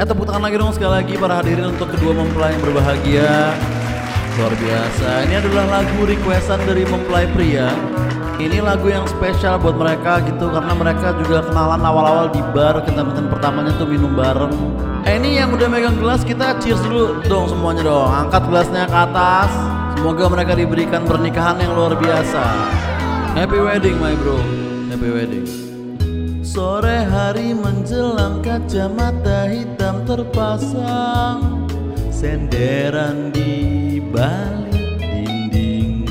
Eh tepuk tangan lagi dong sekali lagi para hadirin untuk kedua mempelai yang berbahagia. Luar biasa. Ini adalah lagu requestan dari mempelai pria. Ini lagu yang spesial buat mereka gitu Karena mereka juga kenalan awal-awal di bar Kentan-kentan pertamanya tuh minum bareng. Eh ini yang udah megang gelas kita cheers dulu dong semuanya dong. Angkat gelasnya ke atas. Semoga mereka diberikan pernikahan yang luar biasa. Happy wedding my bro. Happy wedding. Sore hari menjelang kacamata hitam terpasang Senderan di balik dinding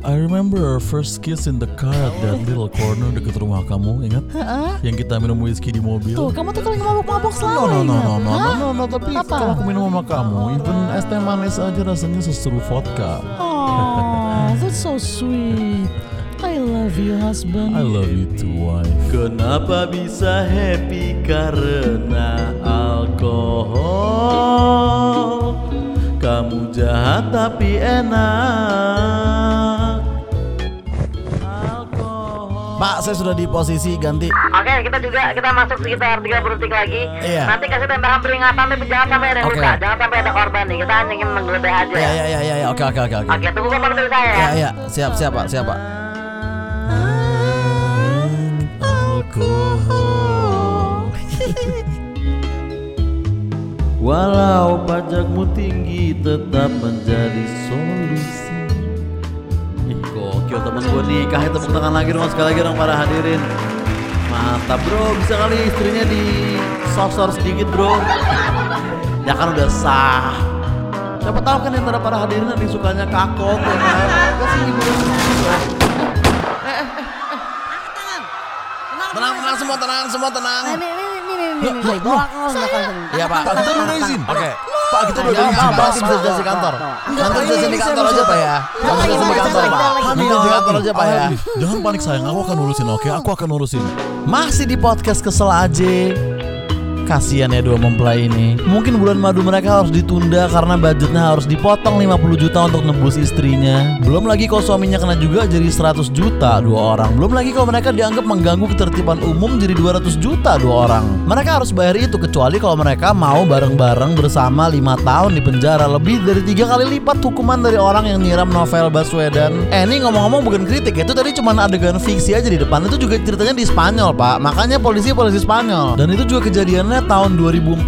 I remember our first kiss in the car at that little corner dekat rumah kamu, ingat? Yang kita minum whisky di mobil. Tuh, kamu tuh kalau mabok-mabok selalu No, no, no, no, no, no, no, no, tapi Apa? kalau aku minum sama kamu, even es teh manis aja rasanya seseru vodka. Oh, that's so sweet. I love you, husband. I love you too, wife. Kenapa bisa happy karena alkohol Kamu jahat tapi enak Alkohol Pak, saya sudah di posisi ganti. Oke, kita juga kita masuk sekitar 30 detik lagi. Iya. Nanti kasih tembakan peringatan tapi jangan sampai ada yang Oke. luka, jangan sampai ada korban nih. Kita hanya ingin menggeledah aja. Ya, ya, ya, ya, ya, oke, oke, oke, oke. Oke, tunggu kapan dari saya ya. Ya, ya, siap, siap, Pak, siap, Pak. Alkohol. Walau pajakmu tinggi tetap menjadi solusi. Ih gokil temen gue nikah ya tepuk tangan lagi dong sekali lagi dong para hadirin. Mantap bro bisa kali istrinya di sosor sedikit bro. Ya kan udah sah. Siapa tahu kan antara para hadirin ada yang sukanya kakok ya kan? Kasih hiburan Tenang, tenang semua, tenang semua, tenang. Nah, Ini, ini, ini, ini, ini, ini, ini, bawa ke belakang sini. Iya, Pak. Pak, kita udah izin. Oke. Pak, kita udah izin. Pak, bisa jelasin di kantor Nanti bisa di kantor aja Pak ya. Nanti bisa di kantor Pak. Nanti di kantor aja Pak ya. Jangan panik sayang, aku akan urusin oke. Aku akan urusin. Masih di podcast kesel aja. Kasian ya dua mempelai ini. Mungkin bulan madu mereka harus ditunda karena budgetnya harus dipotong 50 juta untuk nebus istrinya. Belum lagi kalau suaminya kena juga jadi 100 juta dua orang. Belum lagi kalau mereka dianggap mengganggu ketertiban umum jadi 200 juta dua orang. Mereka harus bayar itu kecuali kalau mereka mau bareng-bareng bersama 5 tahun di penjara lebih dari tiga kali lipat hukuman dari orang yang nyiram novel Baswedan. Eh ini ngomong-ngomong bukan kritik ya, itu tadi cuma adegan fiksi aja di depan. Itu juga ceritanya di Spanyol pak. Makanya polisi polisi Spanyol. Dan itu juga kejadiannya tahun 2049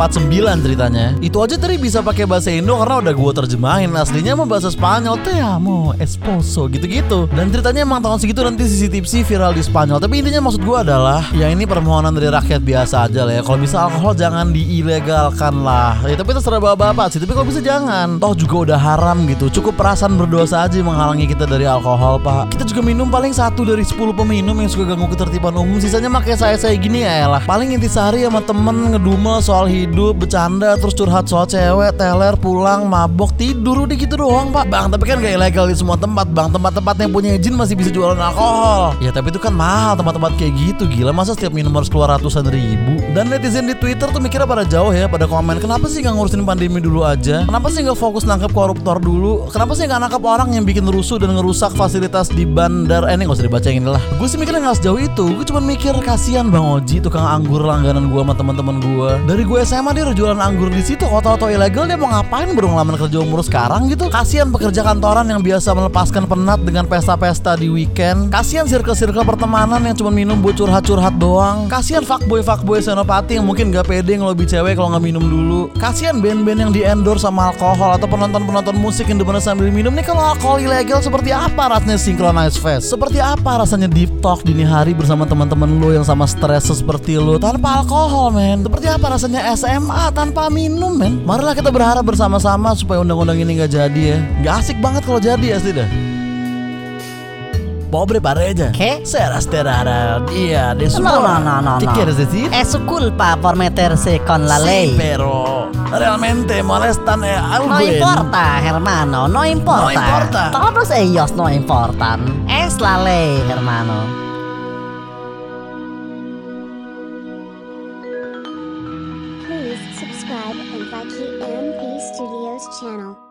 ceritanya. Itu aja tadi bisa pakai bahasa Indo karena udah gue terjemahin. Aslinya mah bahasa Spanyol. Te amo, esposo gitu-gitu. Dan ceritanya emang tahun segitu nanti CCTV viral di Spanyol. Tapi intinya maksud gue adalah ya ini permohonan dari rakyat biasa aja lah ya. Kalau bisa alkohol jangan diilegalkan lah. Ya tapi terserah bapak-bapak sih. Tapi kalau bisa jangan. Toh juga udah haram gitu. Cukup perasaan berdosa aja menghalangi kita dari alkohol pak. Kita juga minum paling satu dari 10 peminum yang suka ganggu ketertiban umum. Sisanya makanya saya saya gini ya lah. Paling intisari sama temen ngedumel soal hidup, bercanda, terus curhat soal cewek, teler, pulang, mabok, tidur udah gitu doang pak. Bang tapi kan gak ilegal di semua tempat bang. Tempat-tempat yang punya izin masih bisa jualan alkohol. Ya tapi itu kan mahal tempat-tempat kayak gitu. Gila masa setiap minum harus keluar ratusan ribu. Dan netizen di Twitter tuh mikirnya pada jauh ya, pada komen. Kenapa sih gak ngurusin pandemi dulu aja? Kenapa sih gak fokus nangkep koruptor dulu? Kenapa sih gak nangkep orang yang bikin rusuh dan ngerusak fasilitas di bandar? Eh ini gak usah dibacain lah. Gue sih mikirnya gak sejauh itu. Gue cuma mikir kasihan Bang Oji tukang anggur langganan gue sama teman-teman gue. Dari gue SMA dia udah jualan anggur di situ. Oto-oto ilegal dia mau ngapain baru ngelamar kerja umur sekarang gitu? Kasihan pekerja kantoran yang biasa melepaskan penat dengan pesta-pesta di weekend. Kasihan circle-circle pertemanan yang cuma minum buat curhat-curhat doang. Kasihan fuckboy-fuckboy senopati yang mungkin gak pede ngelobi cewek kalau nggak minum dulu. Kasihan band-band yang di sama alkohol atau penonton-penonton musik yang demen sambil minum nih kalau alkohol ilegal seperti apa rasanya synchronize fest? Seperti apa rasanya deep talk dini hari bersama teman-teman lo yang sama stres seperti lo tanpa alkohol men? Seperti apa rasanya SMA tanpa minum men? Marilah kita berharap bersama-sama supaya undang-undang ini nggak jadi ya. Nggak asik banget kalau jadi asli dah. Pobre pareja. ¿Qué? Será sterara. Iya, de su No, no, no, no, ¿Qué no. quieres decir? Es su culpa por meterse con la Sí, ley. pero realmente molestan eh, algo. No importa, hermano, no importa. No importa. Todos ellos no importan. Es la ley, hermano. subscribe and like mp Studios channel.